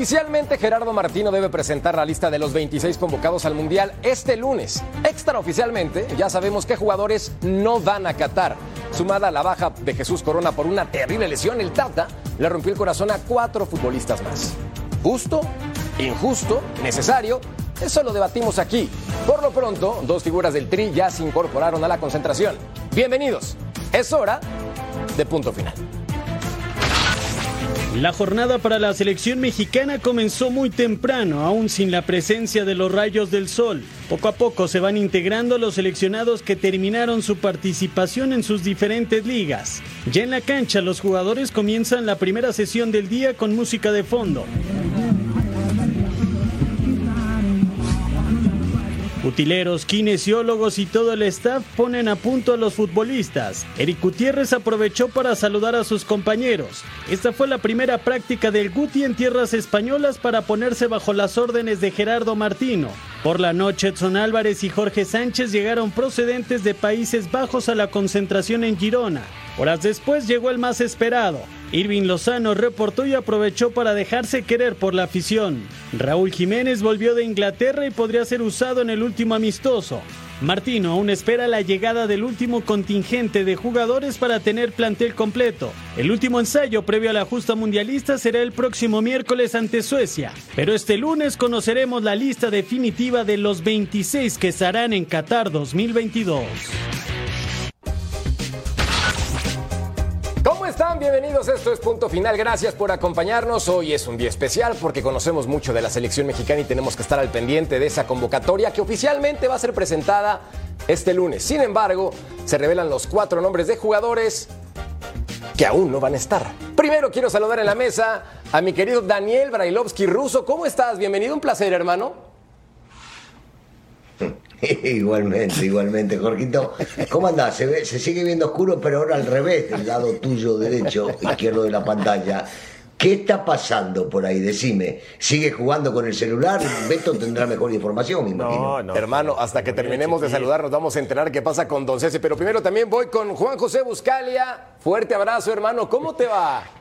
Oficialmente Gerardo Martino debe presentar la lista de los 26 convocados al Mundial este lunes. Extraoficialmente ya sabemos qué jugadores no van a Qatar. Sumada a la baja de Jesús Corona por una terrible lesión, el Tata le rompió el corazón a cuatro futbolistas más. ¿Justo? ¿Injusto? ¿Necesario? Eso lo debatimos aquí. Por lo pronto, dos figuras del Tri ya se incorporaron a la concentración. Bienvenidos. Es hora de punto final. La jornada para la selección mexicana comenzó muy temprano, aún sin la presencia de los rayos del sol. Poco a poco se van integrando los seleccionados que terminaron su participación en sus diferentes ligas. Ya en la cancha los jugadores comienzan la primera sesión del día con música de fondo. Utileros, kinesiólogos y todo el staff ponen a punto a los futbolistas. Eric Gutiérrez aprovechó para saludar a sus compañeros. Esta fue la primera práctica del Guti en tierras españolas para ponerse bajo las órdenes de Gerardo Martino. Por la noche, Edson Álvarez y Jorge Sánchez llegaron procedentes de Países Bajos a la concentración en Girona. Horas después llegó el más esperado. Irving Lozano reportó y aprovechó para dejarse querer por la afición. Raúl Jiménez volvió de Inglaterra y podría ser usado en el último amistoso. Martino aún espera la llegada del último contingente de jugadores para tener plantel completo. El último ensayo previo a la justa mundialista será el próximo miércoles ante Suecia, pero este lunes conoceremos la lista definitiva de los 26 que estarán en Qatar 2022. Están? Bienvenidos. Esto es Punto Final. Gracias por acompañarnos. Hoy es un día especial porque conocemos mucho de la selección mexicana y tenemos que estar al pendiente de esa convocatoria que oficialmente va a ser presentada este lunes. Sin embargo, se revelan los cuatro nombres de jugadores que aún no van a estar. Primero quiero saludar en la mesa a mi querido Daniel Brailovsky Russo. ¿Cómo estás? Bienvenido. Un placer, hermano. igualmente, igualmente, Jorgito. ¿Cómo andás? Se, ve, se sigue viendo oscuro, pero ahora al revés, del lado tuyo derecho, izquierdo de la pantalla. ¿Qué está pasando por ahí? Decime. ¿Sigue jugando con el celular? Beto tendrá mejor información, me imagino. No, no. Hermano, hasta que terminemos de saludar nos vamos a enterar qué pasa con Don César. Pero primero también voy con Juan José Buscalia. Fuerte abrazo, hermano. ¿Cómo te va?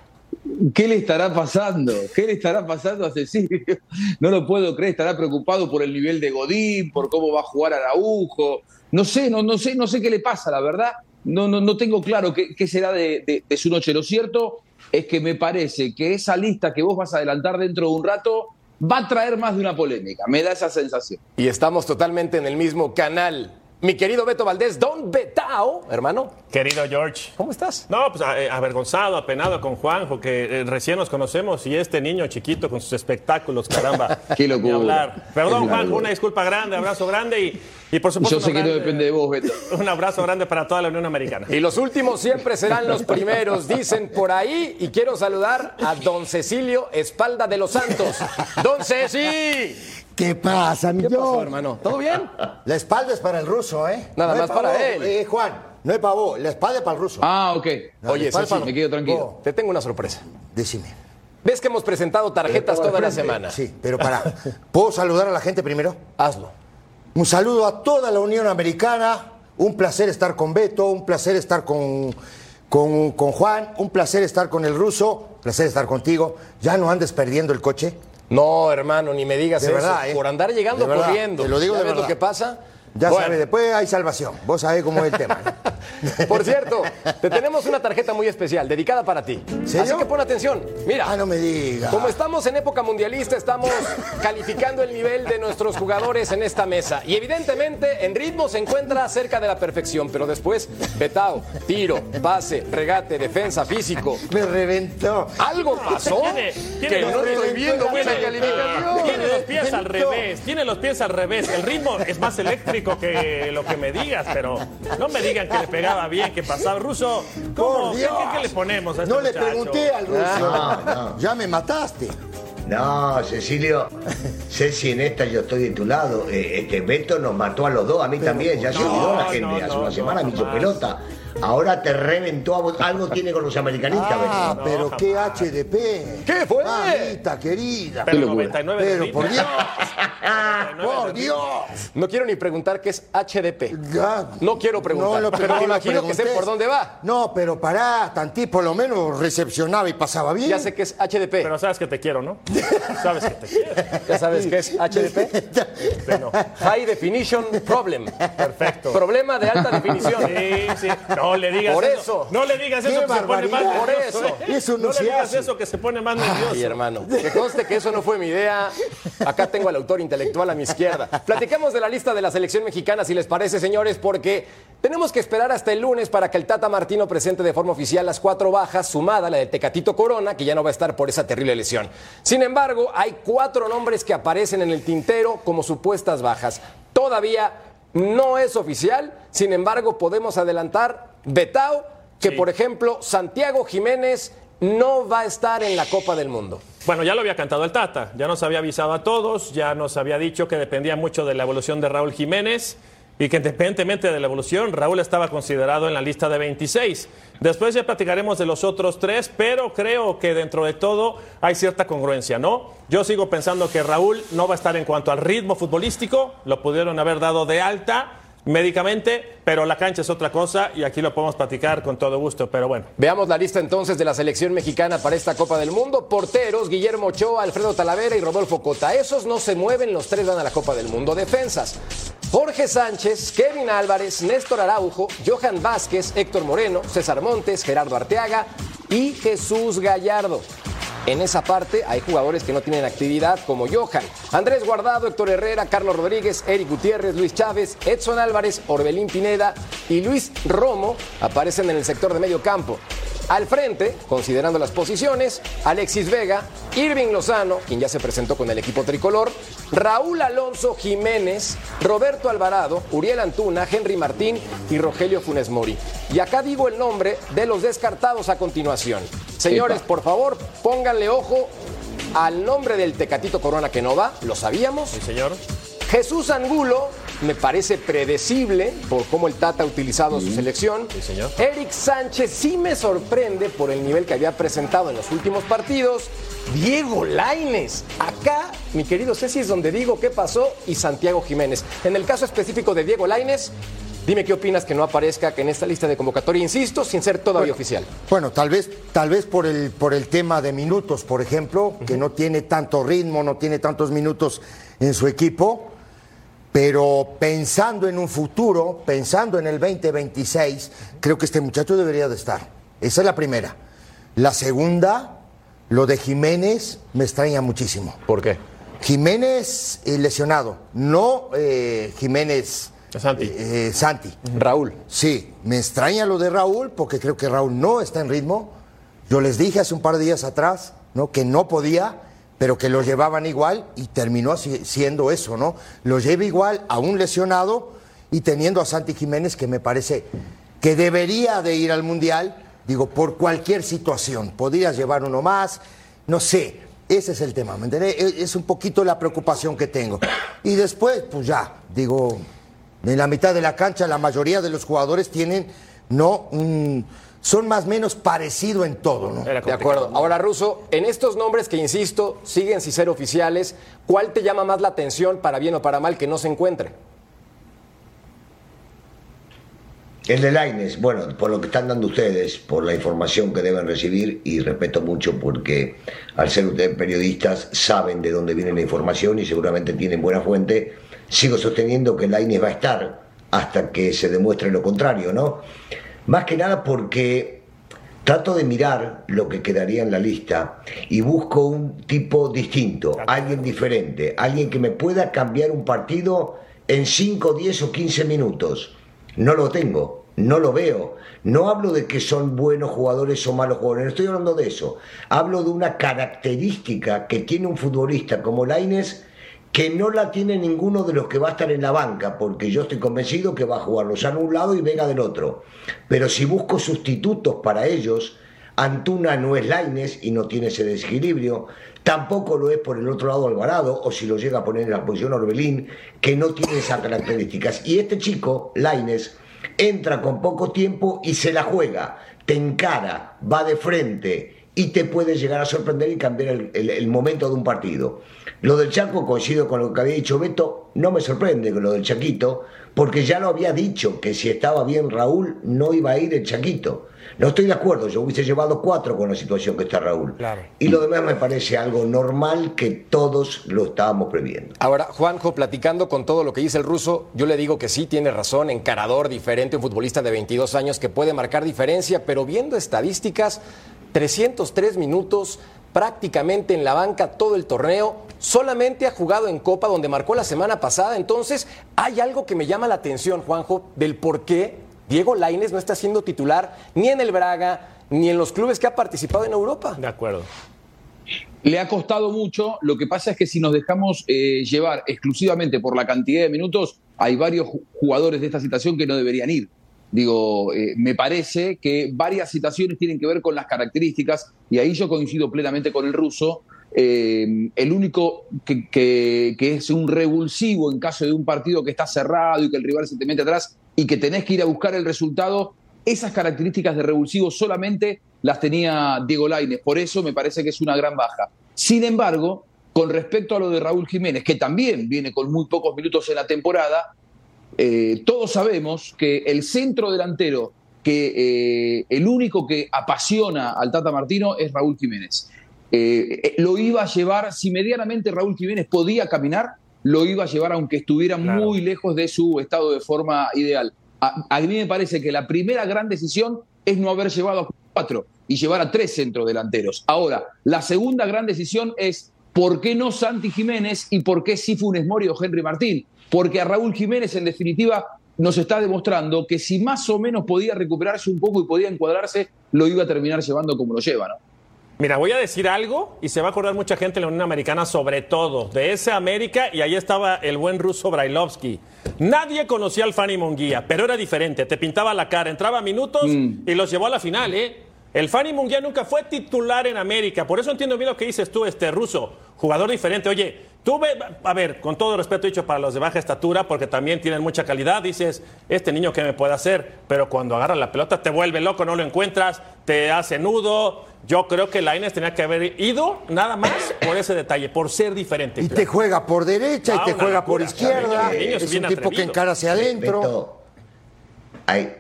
¿Qué le estará pasando? ¿Qué le estará pasando a Cecilio? No lo puedo creer, estará preocupado por el nivel de Godín, por cómo va a jugar Araujo. No sé, no, no sé, no sé qué le pasa, la verdad. No, no, no tengo claro qué, será de, su noche. Lo cierto es que me parece que esa lista que vos vas a adelantar dentro de un rato va a traer más de una polémica. Me da esa sensación. Y estamos totalmente en el mismo canal. Mi querido Beto Valdés, Don Betao, hermano. Querido George. ¿Cómo estás? No, pues avergonzado, apenado con Juanjo, que eh, recién nos conocemos y este niño chiquito con sus espectáculos, caramba. Qué locura. Hablar. Perdón, Juanjo, una disculpa grande, abrazo grande y, y por supuesto. Yo sé que no depende de vos, Beto. Un abrazo grande para toda la Unión Americana. Y los últimos siempre serán los primeros, dicen por ahí. Y quiero saludar a don Cecilio Espalda de los Santos. ¡Don Ceci! ¿Qué pasa, mi ¿Qué pasó, hermano? ¿Todo bien? La espalda es para el ruso, ¿eh? Nada no más para él. Eh, Juan, no es para vos, la espalda es para el ruso. Ah, ok. No, Oye, sí, para- me quedo tranquilo. Te tengo una sorpresa. decime. ¿Ves que hemos presentado tarjetas toda la semana? Sí, pero para. ¿Puedo saludar a la gente primero? Hazlo. Un saludo a toda la Unión Americana. Un placer estar con Beto, un placer estar con, con, con Juan, un placer estar con el ruso, un placer estar contigo. Ya no andes perdiendo el coche. No, hermano, ni me digas De eso. verdad, ¿eh? Por andar llegando De verdad, corriendo. te lo digo ¿Ya de verdad. lo que pasa? Ya Bueno, sabes, después hay salvación. Vos sabés cómo es el tema. ¿no? Por cierto, te tenemos una tarjeta muy especial, dedicada para ti. ¿Serio? Así que pon atención. Mira. Ah, no me digas. Como estamos en época mundialista, estamos calificando el nivel de nuestros jugadores en esta mesa. Y evidentemente, en ritmo se encuentra cerca de la perfección, pero después, betao, tiro, pase, regate, defensa, físico. Me reventó. ¿Algo pasó? Tiene- tiene que no estoy viendo buena tiene- calificación. Tiene los pies al revés, tiene los pies al revés. El ritmo es más eléctrico que lo que me digas, pero no me digan que le pegaba bien, que pasaba. Ruso, ¿cómo? Por ¿Qué, Dios. qué- qué le ponemos a este No le muchacho? pregunté al ruso. No, no. Ya me mataste. No, Cecilio, Ceci, en esta yo estoy de tu lado. Eh, este Beto nos mató a los dos, a mí también. Ya se olvidó la gente. no, Hace no, una semana me hizo pelota. Ahora te reventó a vos. Algo tiene con los americanistas, Ah, pero no, qué HDP. ¿Qué fue? Mamita querida. Pero locura. 99 de Pero por. Dios. Por Dios. No quiero ni preguntar qué es HDP. No quiero preguntar, lo- pero no lo imagino que sé por dónde va. No, pero pará, Tantí por lo menos recepcionaba y pasaba bien. Ya sé que es HDP. Pero sabes que te quiero, ¿no? Sabes que te quiero. ¿Ya sabes qué es HDP? No. High Definition Problem. Perfecto. Problema de alta definición. Sí, sí. No le digas Por eso. eso. No le digas eso que se pone más. Por eso. Eso no no le digas eso que se pone más nervioso. Ay, hermano. Que conste que eso no fue mi idea. Acá tengo al autor intelectual a mi izquierda. Platicamos de la lista de la selección mexicana, si les parece, señores, porque tenemos que esperar hasta el lunes para que el Tata Martino presente de forma oficial las cuatro bajas, sumada la de Tecatito Corona, que ya no va a estar por esa terrible lesión. Sin embargo, hay cuatro nombres que aparecen en el tintero como supuestas bajas. Todavía no es oficial, sin embargo, podemos adelantar Betao, que Sí. por ejemplo, Santiago Jiménez no va a estar en la Copa del Mundo. Bueno, ya lo había cantado el Tata, ya nos había avisado a todos, ya nos había dicho que dependía mucho de la evolución de Raúl Jiménez y que independientemente de la evolución, Raúl estaba considerado en la lista de 26. Después ya platicaremos de los otros tres, pero creo que dentro de todo hay cierta congruencia, ¿no? Yo sigo pensando que Raúl no va a estar en cuanto al ritmo futbolístico, lo pudieron haber dado de alta médicamente, pero la cancha es otra cosa y aquí lo podemos platicar con todo gusto, pero bueno. Veamos la lista entonces de la selección mexicana para esta Copa del Mundo. Porteros, Guillermo Ochoa, Alfredo Talavera y Rodolfo Cota. Esos no se mueven, los tres van a la Copa del Mundo. Defensas. Jorge Sánchez, Kevin Álvarez, Néstor Araujo, Johan Vázquez, Héctor Moreno, César Montes, Gerardo Arteaga y Jesús Gallardo. En esa parte hay jugadores que no tienen actividad como Johan, Andrés Guardado, Héctor Herrera, Carlos Rodríguez, Eric Gutiérrez, Luis Chávez, Edson Álvarez, Orbelín Pineda y Luis Romo aparecen en el sector de medio campo. Al frente, considerando las posiciones, Alexis Vega, Irving Lozano, quien ya se presentó con el equipo tricolor, Raúl Alonso Jiménez, Roberto Alvarado, Uriel Antuna, Henry Martín y Rogelio Funes Mori. Y acá digo el nombre de los descartados a continuación. Señores, por favor, pónganle ojo al nombre del Tecatito Corona que no va, lo sabíamos. Sí, señor. Jesús Angulo me parece predecible por cómo el Tata ha utilizado su selección. Sí, señor. Eric Sánchez sí me sorprende por el nivel que había presentado en los últimos partidos. Diego Laines, acá, mi querido Ceci, es donde digo qué pasó y Santiago Jiménez. En el caso específico de Diego Laines, dime qué opinas que no aparezca que en esta lista de convocatoria, insisto, sin ser todavía oficial. Bueno, tal vez, tal vez por el, por el tema de minutos, por ejemplo, que no tiene tanto ritmo, no tiene tantos minutos en su equipo, pero pensando en un futuro, pensando en el 2026, creo que este muchacho debería de estar. Esa es la primera. La segunda, lo de Jiménez me extraña muchísimo. ¿Por qué? Jiménez eh, lesionado, no eh, Jiménez Santi. eh, eh, Santi. Raúl. Sí, me extraña lo de Raúl porque creo que Raúl no está en ritmo. Yo les dije hace un par de días atrás, ¿no? Que no podía, pero que lo llevaban igual y terminó siendo eso, ¿no? Lo lleva igual a un lesionado y teniendo a Santi Jiménez que me parece que debería de ir al Mundial, digo, por cualquier situación. Podrías llevar uno más, no sé. Ese es el tema, ¿me entiendes? Es es un poquito la preocupación que tengo. Y después, pues ya, digo, en la mitad de la cancha la mayoría de los jugadores tienen, no, un- son más o menos parecido en todo, ¿no? Era De acuerdo. Ahora, Russo, en estos nombres que insisto, siguen sin ser oficiales, ¿cuál te llama más la atención, para bien o para mal, que no se encuentre? El de Laines, bueno, por lo que están dando ustedes, por la información que deben recibir, y respeto mucho porque al ser ustedes periodistas saben de dónde viene la información y seguramente tienen buena fuente, sigo sosteniendo que Laines va a estar hasta que se demuestre lo contrario, ¿no? Más que nada porque trato de mirar lo que quedaría en la lista y busco un tipo distinto, alguien diferente, alguien que me pueda cambiar un partido en 5, 10 o 15 minutos. No lo tengo, no lo veo. No hablo de que son buenos jugadores o malos jugadores, no estoy hablando de eso. Hablo de una característica que tiene un futbolista como Laines que no la tiene ninguno de los que va a estar en la banca, porque yo estoy convencido que va a jugar Lozano un lado y Vega del otro. Pero si busco sustitutos para ellos, Antuna no es Laines y no tiene ese desequilibrio, tampoco lo es por el otro lado Alvarado, o si lo llega a poner en la posición Orbelín, que no tiene esas características. Y este chico, Laines, entra con poco tiempo y se la juega, te encara, va de frente y te puede llegar a sorprender y cambiar el, el- el momento de un partido. Lo del Chaco, coincido con lo que había dicho Beto, no me sorprende con lo del Chaquito, porque ya lo había dicho que si estaba bien Raúl, no iba a ir el Chaquito. No estoy de acuerdo, yo hubiese llevado cuatro con la situación que está Raúl. Claro. Y lo demás me parece algo normal que todos lo estábamos previendo. Ahora, Juanjo, platicando con todo lo que dice el ruso, yo le digo que sí, tiene razón, encarador diferente, un futbolista de 22 años que puede marcar diferencia, pero viendo estadísticas, 303 minutos prácticamente en la banca todo el torneo, solamente ha jugado en Copa donde marcó la semana pasada, entonces hay algo que me llama la atención, Juanjo, del por qué Diego Lainez no está siendo titular ni en el Braga, ni en los clubes que ha participado en Europa. De acuerdo. Le ha costado mucho, lo que pasa es que si nos dejamos eh, llevar exclusivamente por la cantidad de minutos, hay varios ju- jugadores de esta situación que no deberían ir. Digo, eh, me parece que varias situaciones tienen que ver con las características, y ahí yo coincido plenamente con el ruso. Eh, el único que, que- es un revulsivo en caso de un partido que está cerrado y que el rival se te mete atrás y que tenés que ir a buscar el resultado, esas características de revulsivo solamente las tenía Diego Lainez. Por eso me parece que es una gran baja. Sin embargo, con respecto a lo de Raúl Jiménez, que también viene con muy pocos minutos en la temporada, eh, todos sabemos que el centro delantero, que eh, el único que apasiona al Tata Martino es Raúl Jiménez. Eh, lo iba a llevar, si medianamente Raúl Jiménez podía caminar, lo iba a llevar aunque estuviera Claro. muy lejos de su estado de forma ideal. A, a mí me parece que la primera gran decisión es no haber llevado a cuatro y llevar a tres centrodelanteros. Ahora, la segunda gran decisión es por qué no Santi Jiménez y por qué sí Funes Mori o Henry Martín. Porque a Raúl Jiménez, en definitiva, nos está demostrando que si más o menos podía recuperarse un poco y podía encuadrarse, lo iba a terminar llevando como lo lleva, ¿no? Mira, voy a decir algo y se va a acordar mucha gente en la Unión Americana, sobre todo de ese América, y ahí estaba el buen ruso Brailovsky. Nadie conocía al Fanny Munguía, pero era diferente. Te pintaba la cara, entraba minutos y los llevó a la final, ¿eh? El Fanny Munguía nunca fue titular en América, por eso entiendo bien lo que dices tú, este ruso, jugador diferente. Oye, tú ve, a ver, con todo respeto dicho para los de baja estatura, porque también tienen mucha calidad, dices, este niño qué me puede hacer, pero cuando agarra la pelota te vuelve loco, no lo encuentras, te hace nudo. Yo creo que Lainez tenía que haber ido nada más por ese detalle, por ser diferente. Y te juega por derecha Ah, y te una juega por izquierda. El niño es Es bien un tipo que encara hacia adentro. Beto, hay,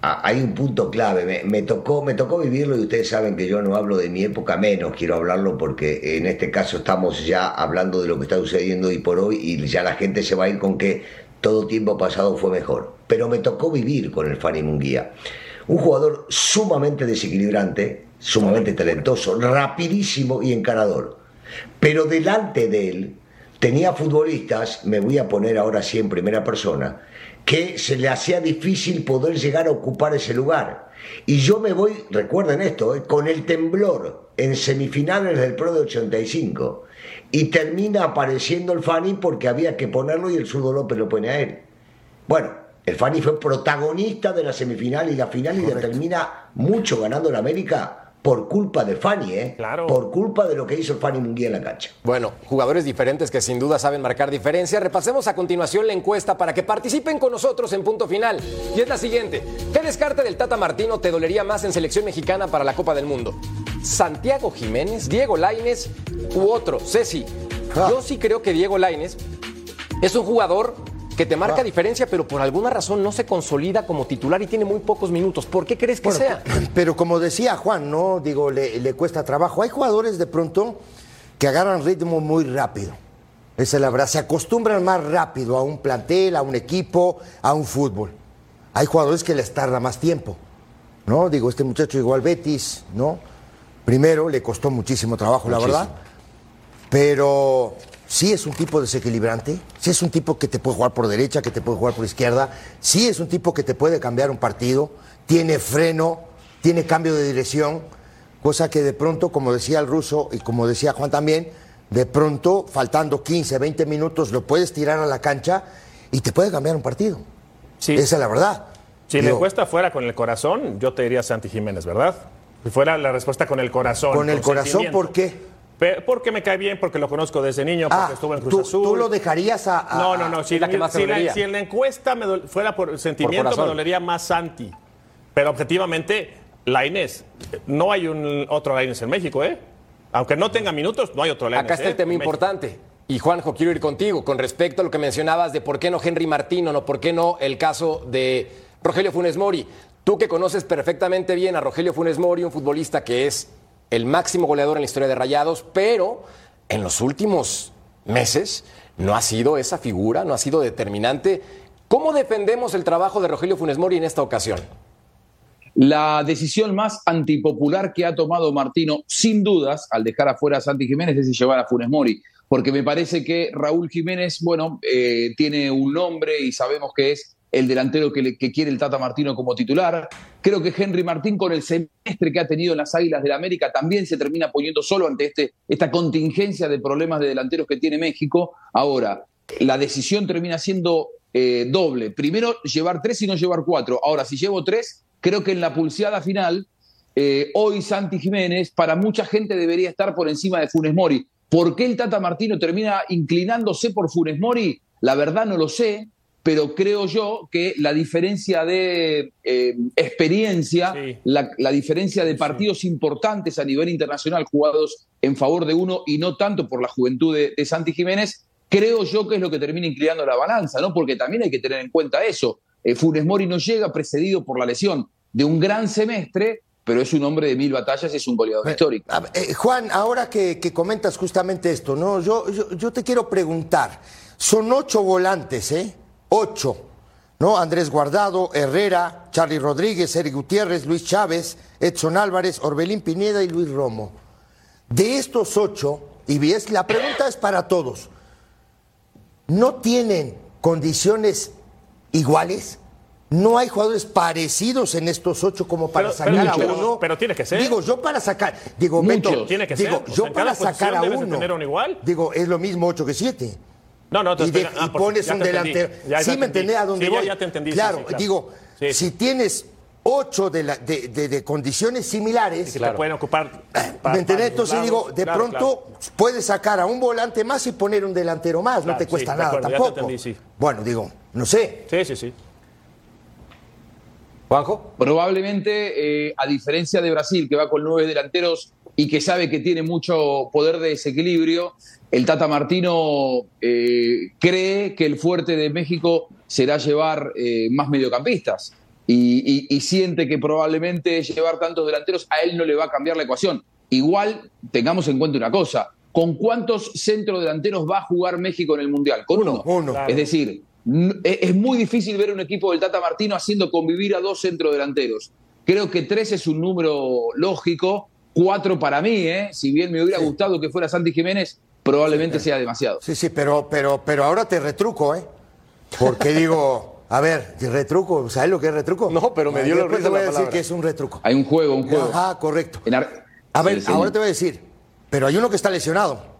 hay un punto clave. Me, me tocó, me tocó vivirlo y ustedes saben que yo no hablo de mi época menos, quiero hablarlo porque en este caso estamos ya hablando de lo que está sucediendo hoy por hoy y ya la gente se va a ir con que todo tiempo pasado fue mejor. Pero me tocó vivir con el Fanny Munguía. Un jugador sumamente desequilibrante, sumamente talentoso, rapidísimo y encarador. Pero delante de él tenía futbolistas, me voy a poner ahora sí en primera persona, que se le hacía difícil poder llegar a ocupar ese lugar. Y yo me voy, recuerden esto, eh, con el temblor en semifinales del Pro de 85. Y termina apareciendo el Fanny porque había que ponerlo y el zurdo López lo pone a él. Bueno, el Fanny fue protagonista de la semifinal y la final y determina mucho ganando en América por culpa de Fanny, ¿eh? Claro. Por culpa de lo que hizo Fanny Munguía en la cancha. Bueno, jugadores diferentes que sin duda saben marcar diferencia. Repasemos a continuación la encuesta para que participen con nosotros en punto final. Y es la siguiente. ¿Qué descarte del Tata Martino te dolería más en selección mexicana para la Copa del Mundo? ¿Santiago Jiménez, Diego Lainez u otro? Ceci, yo sí creo que Diego Lainez es un jugador que te marca diferencia, pero por alguna razón no se consolida como titular y tiene muy pocos minutos. ¿Por qué crees que Bueno, sea? Pero como decía Juan, ¿no? Digo, le, le cuesta trabajo. Hay jugadores de pronto que agarran ritmo muy rápido. Esa es la verdad. Se acostumbran más rápido a un plantel, a un equipo, a un fútbol. Hay jugadores que les tarda más tiempo. ¿No? Digo, este muchacho igual Betis, ¿no? Primero le costó muchísimo trabajo, la verdad. Pero sí es un tipo desequilibrante, sí es un tipo que te puede jugar por derecha, que te puede jugar por izquierda, sí es un tipo que te puede cambiar un partido, tiene freno, tiene cambio de dirección, cosa que de pronto, como decía el ruso y como decía Juan también, de pronto, faltando 15, 20 minutos, lo puedes tirar a la cancha y te puede cambiar un partido. Sí. Esa es la verdad. Si la Digo, encuesta fuera con el corazón, yo te diría Santi Jiménez, ¿verdad? Si fuera la respuesta con el corazón. con el corazón. ¿por qué? Porque me cae bien, porque lo conozco desde niño, porque Ah, estuvo en Cruz tú, Azul. tú lo dejarías a. a- No, no, no. Si, la que más si la, si en la encuesta me fuera por sentimiento, me dolería más Santi. Pero objetivamente, Lainez, no hay un otro Lainez en México, ¿eh? Aunque no tenga minutos, no hay otro Lainez. Acá está ¿eh? el tema en México. importante. Y Juanjo, quiero ir contigo con respecto a lo que mencionabas de por qué no Henry Martín o no, por qué no el caso de Rogelio Funes Mori. Tú que conoces perfectamente bien a Rogelio Funes Mori, un futbolista que es el máximo goleador en la historia de Rayados, pero en los últimos meses no ha sido esa figura, no ha sido determinante. ¿Cómo defendemos el trabajo de Rogelio Funes Mori en esta ocasión? La decisión más antipopular que ha tomado Martino, sin dudas, al dejar afuera a Santi Jiménez, es llevar a Funes Mori. Porque me parece que Raúl Jiménez, bueno, eh, tiene un nombre y sabemos que es el delantero que, le- que quiere el Tata Martino como titular. Creo que Henry Martín, con el semestre que ha tenido en las Águilas del América, también se termina poniendo solo ante este, esta contingencia de problemas de delanteros que tiene México. Ahora, la decisión termina siendo eh, doble. Primero, llevar tres y no llevar cuatro. Ahora, si llevo tres, creo que en la pulseada final, eh, hoy Santi Jiménez, para mucha gente debería estar por encima de Funes Mori. ¿Por qué el Tata Martino termina inclinándose por Funes Mori? La verdad no lo sé, pero creo yo que la diferencia de eh, experiencia, Sí. la, la diferencia de partidos importantes a nivel internacional jugados en favor de uno y no tanto por la juventud de, de Santi Jiménez, creo yo que es lo que termina inclinando la balanza, ¿no? Porque también hay que tener en cuenta eso. Eh, Funes Mori no llega precedido por la lesión de un gran semestre, pero es un hombre de mil batallas y es un goleador histórico. Eh, Juan, ahora que, que comentas justamente esto, ¿no? Yo, yo, yo te quiero preguntar. Son ocho volantes, ¿eh? Ocho. ¿No? Andrés Guardado, Herrera, Charlie Rodríguez, Eric Gutiérrez, Luis Chávez, Edson Álvarez, Orbelín Pineda y Luis Romo. De estos ocho, y ves, la pregunta es para todos. ¿No tienen condiciones iguales? ¿No hay jugadores parecidos en estos ocho como para Pero- sacar pero- a pero- uno? pero tiene que ser. Digo, yo para sacar, digo, Muchos. Beto, Tiene que digo, ser. Yo para sacar a uno. tener uno igual. Digo, es lo mismo ocho que siete. No, no, te y, de- ah, y porque pones un delantero. Ya- sí, me entendí. entendés a dónde Sí, voy. ya te entendí, Claro, sí, claro. digo, Sí, si tienes ocho de, la- de- de- de condiciones similares, que te pueden ocupar. pa- ¿me para entendés? los Entonces lados. digo, de Claro, pronto claro. puedes sacar a un volante más y poner un delantero más, no te cuesta nada acuerdo, ya te tampoco. entendí, sí. Bueno, digo, no sé. Sí, sí, sí. Juanjo. Probablemente, eh, a diferencia de Brasil, que va con nueve delanteros y que sabe que tiene mucho poder de desequilibrio, el Tata Martino eh, cree que el fuerte de México será llevar eh, más mediocampistas. Y, y- y siente que probablemente llevar tantos delanteros a él no le va a cambiar la ecuación. Igual, tengamos en cuenta una cosa, ¿con cuántos centros delanteros va a jugar México en el Mundial? Con uno. Uno. Claro. Es decir, es es muy difícil ver un equipo del Tata Martino haciendo convivir a dos centrodelanteros. Creo que tres es un número lógico, cuatro para mí, ¿eh? si bien me hubiera gustado que fuera Santi Jiménez, probablemente sea demasiado. Sí, sí, pero, pero, pero ahora te retruco, ¿eh? Porque digo, a ver, retruco, ¿sabes lo que es retruco? No, pero me dio la risa te voy a decir que es un retruco. Hay un juego, un juego. Ajá, correcto. En Ar- A ver, Sí, ahora te voy a decir, pero hay uno que está lesionado.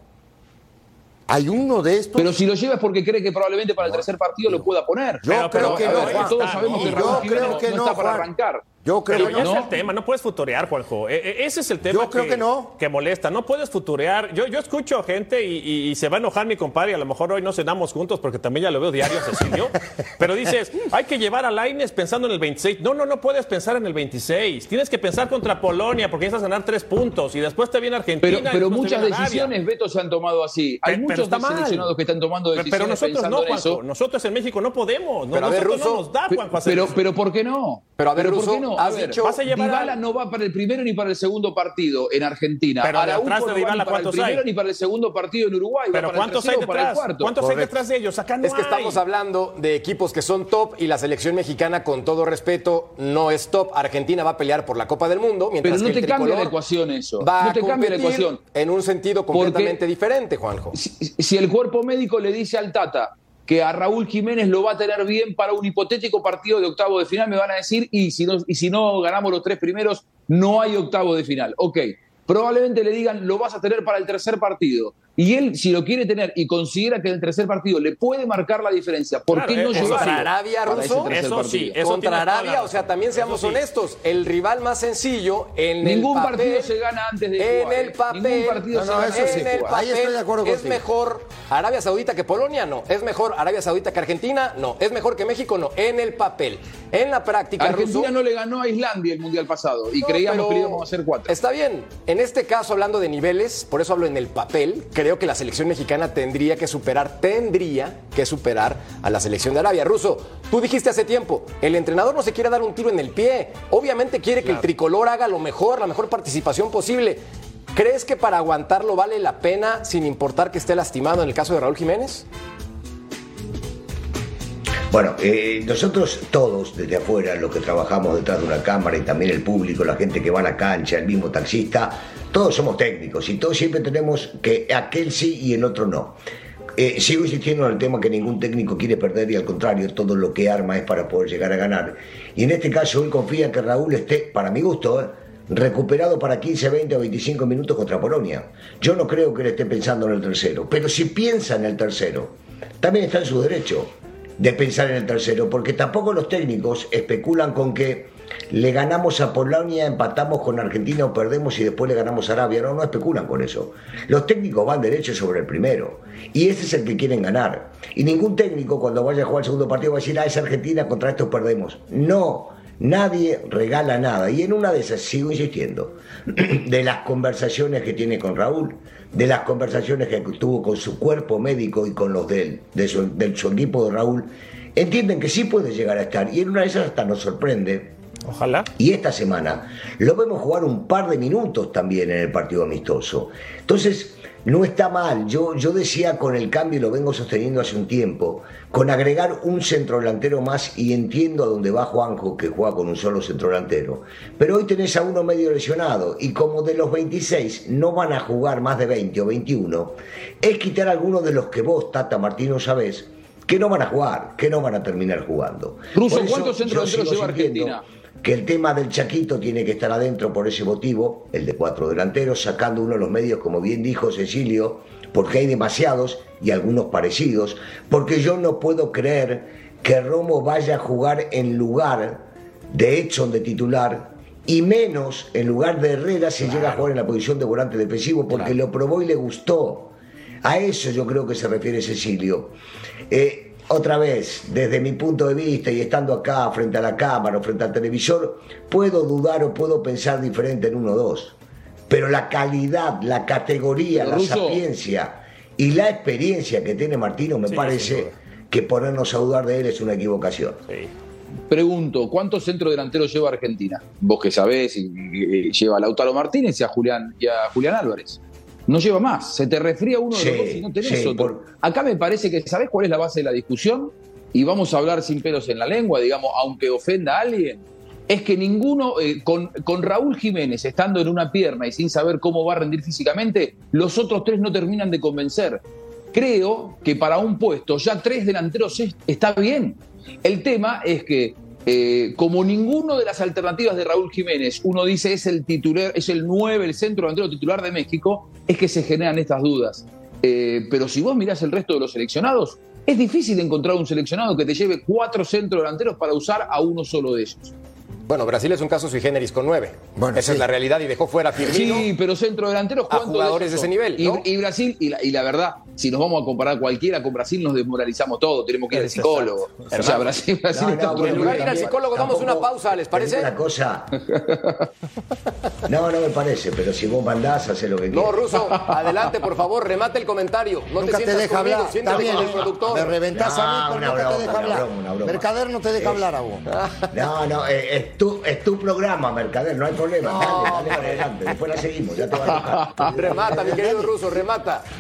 Hay uno de estos. Pero si lo lleva es porque cree que probablemente para el tercer partido lo pueda poner. Yo Pero- creo pero- que no, ver, Juan. todos sabemos que Yo creo que no, no, está para Juan. arrancar. Yo creo Pero que ya no. es el tema, no puedes futurear, Juanjo. E- e- ese es el tema Yo creo que no. que molesta. No puedes futurear. Yo, yo escucho gente y, y- y se va a enojar mi compadre. A lo mejor hoy no cenamos juntos porque también ya lo veo diario, Cecilio. Pero dices, hay que llevar a Laines pensando en el 26. No, no, no puedes pensar en el 26. Tienes que pensar contra Polonia porque necesitas ganar tres puntos y después te viene Argentina. Pero, pero muchas Arabia. decisiones, Beto, se han tomado así. Hay pero muchos está mal. seleccionados que están tomando Pero- decisiones Pero nosotros pensando no, Juanjo. Nosotros en México no podemos. No, Pero a ver, nosotros Russo, no nos da, Juanjo, hacer Pero, eso. pero ¿por qué no? Pero a ver, ¿por Russo, qué no? A ver, dicho- Vas a llevar Dybala a- no va para el primero ni para el segundo partido en Argentina. Pero Araujo de no va ni para el ¿cuántos primero hay? ni para el segundo partido en Uruguay. va Pero para el ¿cuántos hay para el detrás? cuarto. ¿Cuántos hay Correcto. detrás de ellos? Acá no Es que hay. estamos hablando de equipos que son top y la selección mexicana, con todo respeto, no es top. Argentina va a pelear por la Copa del Mundo, mientras Pero no que te el cambia la tricolor ecuación eso. Va No a te cambia la ecuación. en un sentido completamente diferente, Juanjo. si, si el cuerpo médico le dice al Tata que a Raúl Jiménez lo va a tener bien para un hipotético partido de octavo de final, me van a decir, y si no, y si no ganamos los tres primeros, no hay octavo de final. Ok, probablemente le digan, lo vas a tener para el tercer partido. Y él, si lo quiere tener y considera que en el tercer partido le puede marcar la diferencia, ¿por Claro, qué no eh, llevarlo Contra Arabia, Russo, eso sí, eso Contra Arabia, o sea, también seamos sí. honestos, el rival más sencillo en Ningún el papel, partido se gana antes de en jugar, el papel, Ningún partido se gana en antes de el jugar. Ahí papel estoy de acuerdo es contigo. mejor Arabia Saudita que Polonia, no, es mejor Arabia Saudita que Argentina, no, es mejor que México, no, en el papel, en la práctica, Argentina Russo, no le ganó a Islandia el mundial pasado y no, creíamos que íbamos a hacer cuatro. Está bien. En este caso, hablando de niveles, por eso hablo en el papel, creo que la selección mexicana tendría que superar, tendría que superar a la selección de Arabia. Ruso, tú dijiste hace tiempo, el entrenador no se quiere dar un tiro en el pie. Obviamente quiere que el tricolor haga lo mejor, la mejor participación posible. ¿Crees que para aguantarlo vale la pena sin importar que esté lastimado en el caso de Raúl Jiménez? Bueno, eh, nosotros todos desde afuera, los que trabajamos detrás de una cámara y también el público, la gente que va a la cancha, el mismo taxista, todos somos técnicos y todos siempre tenemos que aquel sí y el otro no. Eh, sigo insistiendo en el tema que ningún técnico quiere perder y al contrario, todo lo que arma es para poder llegar a ganar. Y en este caso hoy confía que Raúl esté, para mi gusto, eh, recuperado para 15, 20 o 25 minutos contra Polonia. Yo no creo que él esté pensando en el tercero, pero si piensa en el tercero, también está en su derecho de pensar en el tercero, porque tampoco los técnicos especulan con que le ganamos a Polonia, empatamos con Argentina o perdemos y después le ganamos a Arabia. No, no especulan con eso. Los técnicos van derecho sobre el primero. Y ese es el que quieren ganar. Y ningún técnico cuando vaya a jugar el segundo partido va a decir, ah, es Argentina, contra estos perdemos. No, nadie regala nada. Y en una de esas, sigo insistiendo, de las conversaciones que tiene con Raúl, de las conversaciones que tuvo con su cuerpo médico y con los de, él, de su, de su equipo de Raúl, entienden que sí puede llegar a estar. Y en una de esas hasta nos sorprende Ojalá. y esta semana lo vemos jugar un par de minutos también en el partido amistoso. Entonces, no está mal. Yo, yo decía con el cambio, y lo vengo sosteniendo hace un tiempo, con agregar un centro delantero más, y entiendo a dónde va Juanjo, que juega con un solo centro delantero. Pero hoy tenés a uno medio lesionado, y como de los 26 no van a jugar más de 20 o 21, es quitar algunos de los que vos, Tata Martino, sabés que no van a jugar, que no van a terminar jugando. ¿cuántos lleva sintiendo Argentina? Que el tema del Chaquito tiene que estar adentro por ese motivo, el de cuatro delanteros, sacando uno de los medios, como bien dijo Cecilio, porque hay demasiados y algunos parecidos, porque yo no puedo creer que Romo vaya a jugar en lugar de Edson de titular y menos en lugar de Herrera si llega a jugar en la posición de volante defensivo, porque lo probó y le gustó. A eso yo creo que se refiere Cecilio. Eh, otra vez, desde mi punto de vista y estando acá frente a la cámara o frente al televisor, puedo dudar o puedo pensar diferente en uno o dos. Pero la calidad, la categoría, la sapiencia y la experiencia que tiene Martino, me Sí, parece que ponernos a dudar de él es una equivocación. Sí. Pregunto, ¿cuántos centros delanteros lleva Argentina? Vos que sabés, lleva a Lautaro Martínez y a Julián, y a Julián Álvarez. No lleva más. Se te refría uno de Sí, los dos y no tenés sí, otro. por- Acá me parece que, ¿sabés cuál es la base de la discusión? Y vamos a hablar sin pelos en la lengua, digamos, aunque ofenda a alguien. Es que ninguno, eh, con, con Raúl Jiménez estando en una pierna y sin saber cómo va a rendir físicamente, los otros tres no terminan de convencer. Creo que para un puesto ya tres delanteros es- está bien. El tema es que eh, como ninguno de las alternativas de Raúl Jiménez, uno dice es el titular, es el 9, el centro delantero titular de México, es que se generan estas dudas. Eh, pero si vos mirás el resto de los seleccionados, es difícil encontrar un seleccionado que te lleve cuatro centro delanteros para usar a uno solo de ellos. Bueno, Brasil es un caso sui generis con nueve. Bueno, Esa sí. es la realidad y dejó fuera a Firmino. Sí, pero centro delanteros A ¿cuántos jugadores de ese nivel, Y, ¿no? y Brasil, y la, y la verdad, si nos vamos a comparar cualquiera con Brasil, nos desmoralizamos todo, tenemos que ir al Exacto. psicólogo. O sea. Brasil, Brasil No, está no, en lugar de ir al psicólogo, damos una pausa, ¿les parece? Una cosa. No, no me parece, pero si vos mandás, hacer lo que No, quieras. Ruso, adelante, por favor, remate el comentario. No Nunca te te, sientas deja conmigo, hablar. siéntate Está bien, con el productor. Me reventás No, a mí, nunca broma, te deja hablar. broma, una broma. Mercader no te deja hablar a vos. No, no, eh, es, tu, es tu programa, Mercader, no hay problema. Dale, dale para adelante. Después la seguimos, ya te va a. Remata, mi querido Ruso, remata.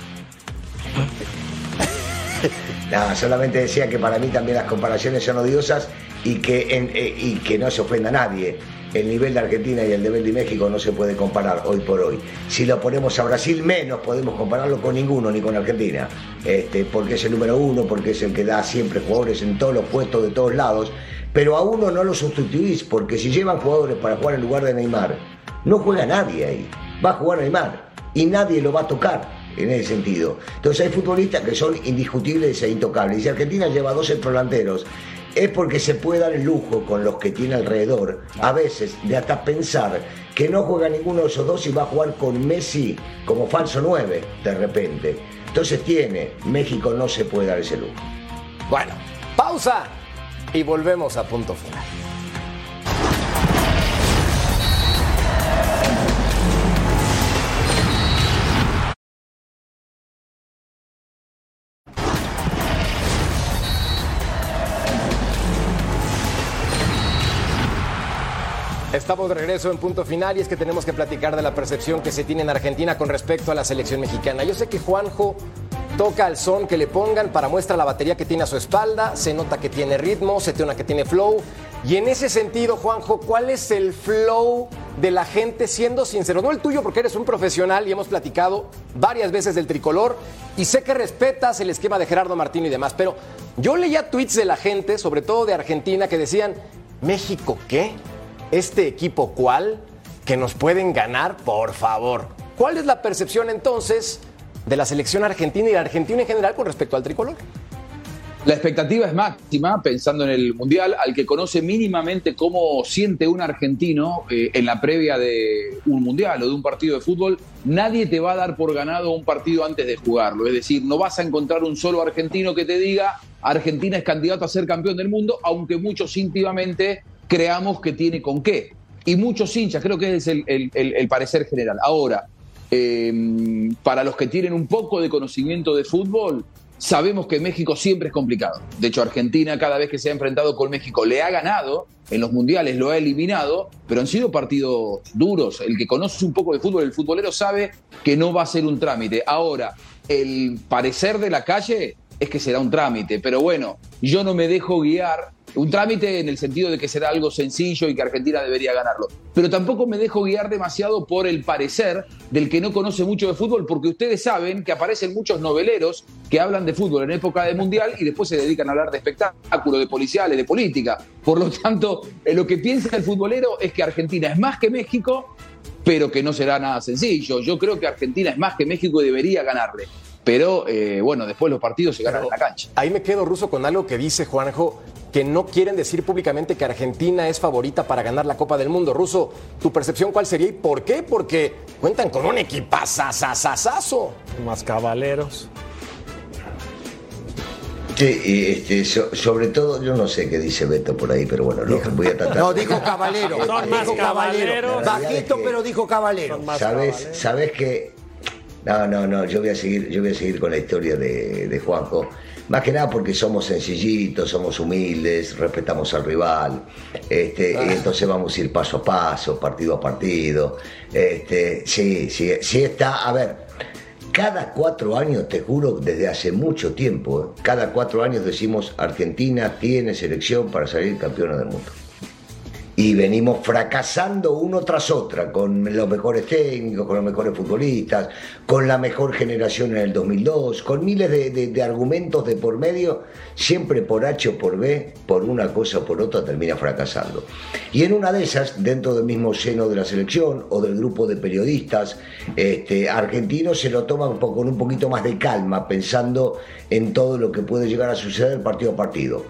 No, solamente decía que para mí también las comparaciones son odiosas y que, en- eh, y que no se ofenda a nadie. El nivel de Argentina y el nivel de México no se puede comparar hoy por hoy. Si lo ponemos a Brasil, menos podemos compararlo con ninguno, ni con Argentina. Este, porque es el número uno, porque es el que da siempre jugadores en todos los puestos de todos lados. Pero a uno no lo sustituís, porque si llevan jugadores para jugar en lugar de Neymar, no juega nadie ahí. Va a jugar Neymar y nadie lo va a tocar. en ese sentido. Entonces hay futbolistas que son indiscutibles e intocables. Y si Argentina lleva dos centrodelanteros, es porque se puede dar el lujo con los que tiene alrededor, a veces, de hasta pensar que no juega ninguno de esos dos y va a jugar con Messi como falso 9, de repente. Entonces tiene, México no se puede dar ese lujo. Bueno, pausa y volvemos a punto final. Estamos de regreso en punto final y es que tenemos que platicar de la percepción que se tiene en Argentina con respecto a la selección mexicana. Yo sé que Juanjo toca el son que le pongan para muestra la batería que tiene a su espalda, se nota que tiene ritmo, se nota que tiene flow. Y en ese sentido, Juanjo, ¿cuál es el flow de la gente siendo sincero? No el tuyo porque eres un profesional y hemos platicado varias veces del tricolor y sé que respetas el esquema de Gerardo Martino y demás, pero yo leía tweets de la gente, sobre todo de Argentina, que decían, ¿México qué? ¿Este equipo cuál? ¿Que nos pueden ganar? Por favor. ¿Cuál es la percepción entonces de la selección argentina y la Argentina en general con respecto al tricolor? La expectativa es máxima, pensando en el Mundial, al que conoce mínimamente cómo siente un argentino eh, en la previa de un Mundial o de un partido de fútbol, nadie te va a dar por ganado un partido antes de jugarlo. Es decir, no vas a encontrar un solo argentino que te diga Argentina es candidato a ser campeón del mundo, aunque muchos íntimamente creamos que tiene con qué. Y muchos hinchas, creo que es el, parecer general. Ahora, em, para los que tienen un poco de conocimiento de fútbol, sabemos que México siempre es complicado. De hecho, Argentina cada vez que se ha enfrentado con México le ha ganado, en los mundiales lo ha eliminado, pero han sido partidos duros. El que conoce un poco de fútbol, el futbolero sabe que no va a ser un trámite. Ahora, el parecer de la calle es que será un trámite, pero bueno, yo no me dejo guiar un trámite en el sentido de que será algo sencillo y que Argentina debería ganarlo. Pero tampoco me dejo guiar demasiado por el parecer del que no conoce mucho de fútbol, porque ustedes saben que aparecen muchos noveleros que hablan de fútbol en época de mundial y después se dedican a hablar de espectáculo, de policiales, de política. Por lo tanto, eh, lo que piensa el futbolero es que Argentina es más que México, pero que no será nada sencillo. Yo creo que Argentina es más que México y debería ganarle pero eh, bueno, después los partidos se ganan en la cancha. Ahí me quedo ruso con algo que dice Juanjo, que no quieren decir públicamente que Argentina es favorita para ganar la Copa del Mundo. Ruso, ¿tu percepción cuál sería y por qué? Porque cuentan con un equipazazazazazo. Más caballeros. Sí, este, sobre todo, yo no sé qué dice Beto por ahí, pero bueno, lo voy a tratar. No, dijo caballero. Son más caballeros. Bajito, pero dijo caballero. ¿Sabes, ¿Sabes que No, no, no, yo voy a seguir, yo voy a seguir con la historia de, de Juanjo. Más que nada porque somos sencillitos, somos humildes, respetamos al rival, este, y entonces vamos a ir paso a paso, partido a partido. Este, sí, sí, sí está, a ver, cada cuatro años, te juro, desde hace mucho tiempo, ¿eh? cada cuatro años decimos Argentina tiene selección para salir campeona del mundo y venimos fracasando uno tras otra, con los mejores técnicos, con los mejores futbolistas, con la mejor generación en el 2002, con miles de, argumentos de por medio, siempre por H o por B, por una cosa o por otra termina fracasando. Y en una de esas, dentro del mismo seno de la selección o del grupo de periodistas este, argentinos, se lo toman con un poquito más de calma, pensando en todo lo que puede llegar a suceder partido a partido.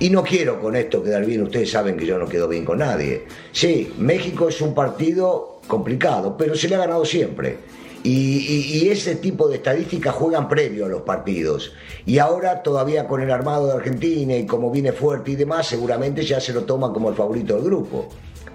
Y no quiero con esto quedar bien, ustedes saben que yo no quedo bien con nadie. Sí, México es un partido complicado, pero se le ha ganado siempre. Y, ese tipo de estadísticas juegan previo a los partidos. Y ahora todavía con el armado de Argentina y como viene fuerte y demás, seguramente ya se lo toma como el favorito del grupo.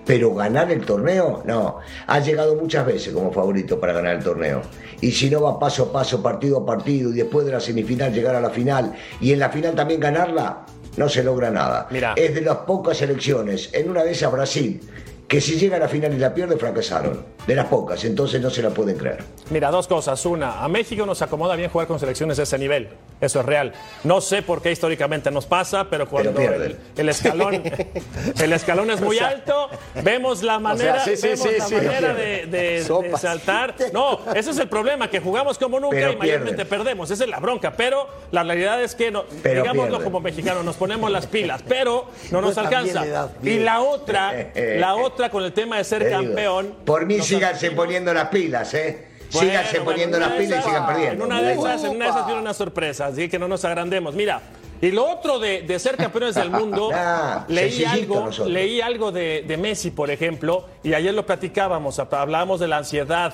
Pero ganar el torneo, no. Ha llegado muchas veces como favorito para ganar el torneo. Y si no va paso a paso, partido a partido, y después de la semifinal llegar a la final, y en la final también ganarla, no se logra nada. Es de las pocas elecciones, en una de esas Brasil, que si llega a la final y la pierde, fracasaron. De las pocas, entonces no se la pueden creer. Mira, dos cosas. Una, a México nos acomoda bien jugar con selecciones de ese nivel. Eso es real. No sé por qué históricamente nos pasa, pero cuando el, escalón, el escalón es muy alto, vemos la manera, de, saltar. No, ese es el problema, que jugamos como nunca y mayormente perdemos. Esa es la bronca. Pero la realidad es que, no, digámoslo como mexicanos, nos ponemos las pilas, pero no nos pues alcanza. Y la otra, la otra con el tema de ser campeón. Por mí síganse poniendo las pilas, ¿eh? síganse Bueno, poniendo bueno, las pilas y sigan perdiendo. En una de esas, en una de esas viene una sorpresa, así que no nos agrandemos. Mira, y lo otro de, de ser campeones del mundo, Ah, leí, algo, leí algo de, de Messi, por ejemplo, y ayer lo platicábamos, hablábamos de la ansiedad,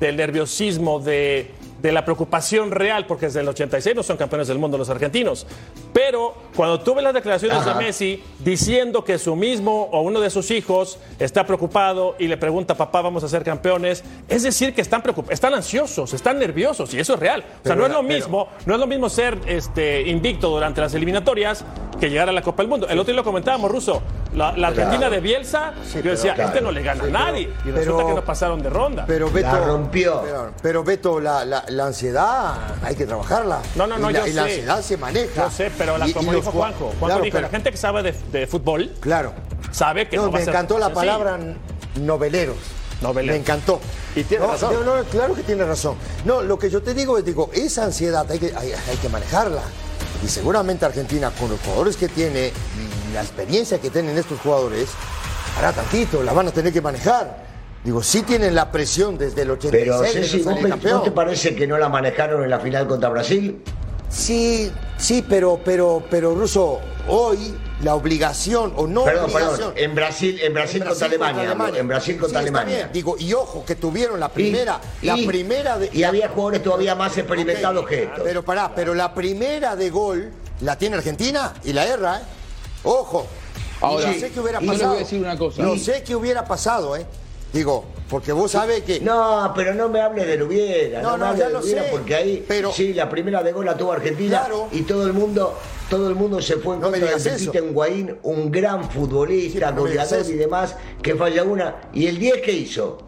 del nerviosismo, de, de la preocupación real, porque desde el 86 no son campeones del mundo los argentinos. Pero cuando tuve las declaraciones Ajá. de Messi diciendo que su mismo o uno de sus hijos está preocupado y le pregunta, papá, vamos a ser campeones, es decir, que están preocupados, están ansiosos, están nerviosos, y eso es real. O sea, no es lo pero- mismo, no es lo mismo ser este, invicto durante las eliminatorias que llegar a la Copa del Mundo. El otro día lo comentábamos, Russo, la, la Argentina Claro. de Bielsa, yo decía, claro. este no le gana a nadie, y resulta pero- que no pasaron de ronda. Pero Beto, La rompió. Pero, pero, Beto, la, la- la ansiedad hay que trabajarla. No, no, no, y la, yo y la sé. ansiedad se maneja. Yo sé, pero la, Y- como dijo jua- Juanjo, Juanjo Claro, dijo, pero- la gente que sabe de, de fútbol Claro. sabe que no, No, va me a ser encantó la palabra noveleros. Noveleros. Me encantó. Y tiene No, razón. no, claro que tiene razón. No, lo que yo te digo es, digo, esa ansiedad hay que, hay, hay que manejarla. Y seguramente Argentina, con los jugadores que tiene y la experiencia que tienen estos jugadores, hará tantito, la van a tener que manejar. Digo, sí tienen la presión desde el 86 Pero de Ceci, no ¿vos salir pe- campeón. ¿no te parece que no la manejaron en la final contra Brasil? Sí, sí, pero, pero, pero, Russo, hoy la obligación, o no Perdón, obligación. perdón. En Brasil, en Brasil, En contra Alemania. En Brasil contra Sí, está Alemania. bien. Digo, y ojo, que tuvieron la Y- primera, la y- primera de. Y había jugadores todavía más experimentados que estos. Pero pará, pero la primera de gol la tiene Argentina y la erra, ¿eh? Ojo. Ahora, no sé qué hubiera y yo le pasado. voy a decir una cosa. No sé qué hubiera pasado, ¿eh? Digo, porque vos sabés que. No, pero no me hable del hubiera. No, No, me hable ya del lo hubiera sé, porque ahí pero- sí, la primera de gol la tuvo Argentina Claro. y todo el mundo, todo el mundo se fue en No contra de. Pepita Higuaín, un gran futbolista, Sí, goleador y demás, que falla una. ¿Y el 10 qué hizo?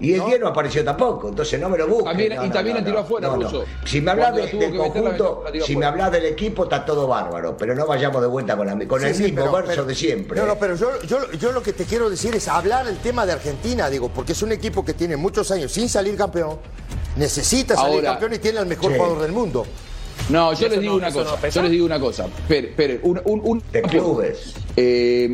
Y el 10 no apareció tampoco, entonces no me lo busques. También- No, y no, también no, la tiró afuera, no, no. Russo. Si me hablas de- del meterla, conjunto, si me hablas del equipo, está todo bárbaro, pero no vayamos de vuelta con, la- con el Sí, mismo pero- verso pero- de siempre. No, no, pero yo, yo, yo lo que te quiero decir es hablar el tema de Argentina, digo, porque es un equipo que tiene muchos años sin salir campeón, necesita salir Ahora- campeón y tiene al mejor Sí. jugador del mundo. No, yo ¿Eso les digo no- una no cosa. yo les digo una cosa. Espere, espere. Un, un, un- De clubes. Eh,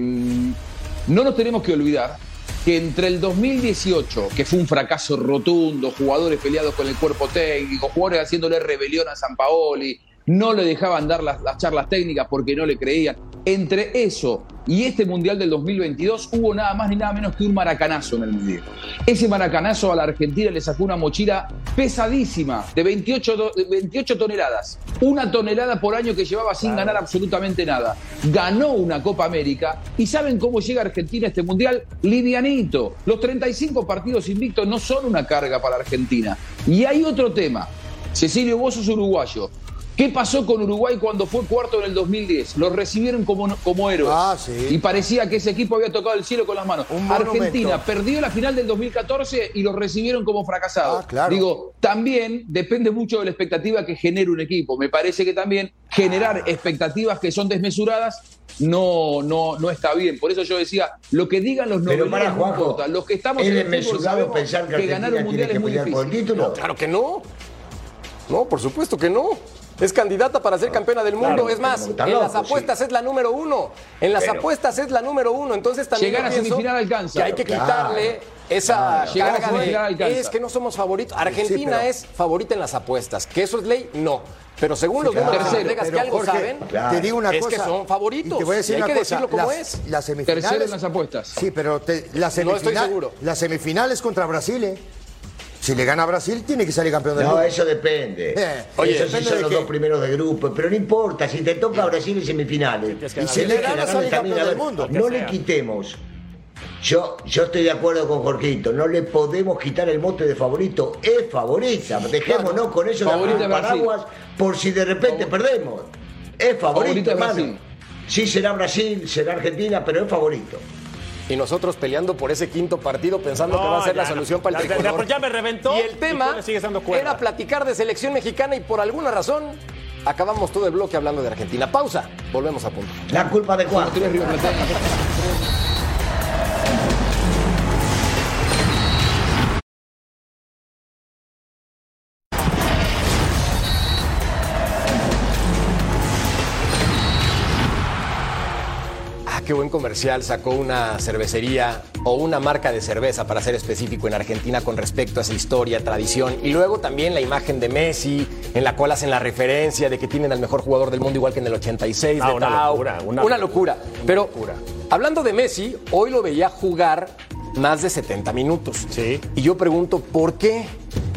no nos tenemos que olvidar que entre el 2018, que fue un fracaso rotundo, jugadores peleados con el cuerpo técnico, jugadores haciéndole rebelión a San Paoli, no le dejaban dar las, las charlas técnicas porque no le creían. Entre eso y este Mundial del 2022 hubo nada más ni nada menos que un maracanazo en el Mundial. Ese maracanazo a la Argentina le sacó una mochila pesadísima de 28, do- de 28 toneladas. Una tonelada por año que llevaba sin ganar absolutamente nada. Ganó una Copa América y ¿saben cómo llega Argentina a este Mundial? Livianito. Los 35 partidos invictos no son una carga para Argentina. Y hay otro tema. Cecilio, vos sos uruguayo. ¿Qué pasó con Uruguay cuando fue cuarto en el 2010? Lo recibieron como, como héroes. Ah, sí. Y parecía que ese equipo había tocado el cielo con las manos. Un Argentina monumento. perdió la final del 2014 y lo recibieron como fracasado. Ah, claro. Digo, también depende mucho de la expectativa que genere un equipo. Me parece que también generar Ah. expectativas que son desmesuradas no, no, no está bien. Por eso yo decía, lo que digan los Pero para no importa. Los que estamos ¿es en el fútbol sabemos pensar que, que ganar un mundial es muy difícil. título? Claro que no. No, por supuesto que no. Es candidata para ser campeona del mundo. claro, es más, en las apuestas es la número uno. En las Pero- apuestas es la número uno. Entonces también Llegar a semifinal alcanza. que hay que Claro. quitarle esa Claro. Carga de es que no somos favoritos. Argentina pero- es favorita en las apuestas. ¿Que eso es ley? No. Pero según los claro. números de. Vegas que algo Jorge, saben, Claro. Te digo una Es cosa. que son favoritos, te voy a decir y hay una que cosa. decirlo como las, es. Las semifinales. Tercero en las apuestas. Sí, pero te- la No estoy semifinal, seguro. Las semifinales contra Brasil, ¿eh? Si le gana a Brasil, tiene que salir campeón del No, mundo. eso depende. Eh, Oye, oye, Esos sí depende son de los qué. dos primeros de grupo, pero no importa, si te toca Brasil en semifinales. Y Si le gana, campeón a ver, del mundo. no le quitemos. Yo, yo estoy de acuerdo con Jorgito, no le podemos quitar el mote de favorito, es favorita. Dejémonos con eso de paraguas por si de repente perdemos. Es favorito, Favorita hermano. Brasil. Sí será Brasil, será Argentina, pero es favorito. Y nosotros peleando por ese quinto partido pensando que va a ser la no. solución para el Ya- ya- tricolor. ya me reventó Y el tema era platicar de selección mexicana y por alguna razón acabamos todo el bloque hablando de Argentina. Pausa. Volvemos a punto. La culpa de Juan. Qué buen comercial sacó una cervecería o una marca de cerveza, para ser específico, en Argentina con respecto a esa historia, tradición. Y luego también la imagen de Messi, en la cual hacen la referencia de que tienen al mejor jugador del mundo, igual que en el 86. Ah, de una locura, una Una locura. Pero locura. hablando de Messi, hoy lo veía jugar más de 70 minutos. Sí. Y yo pregunto, ¿por qué?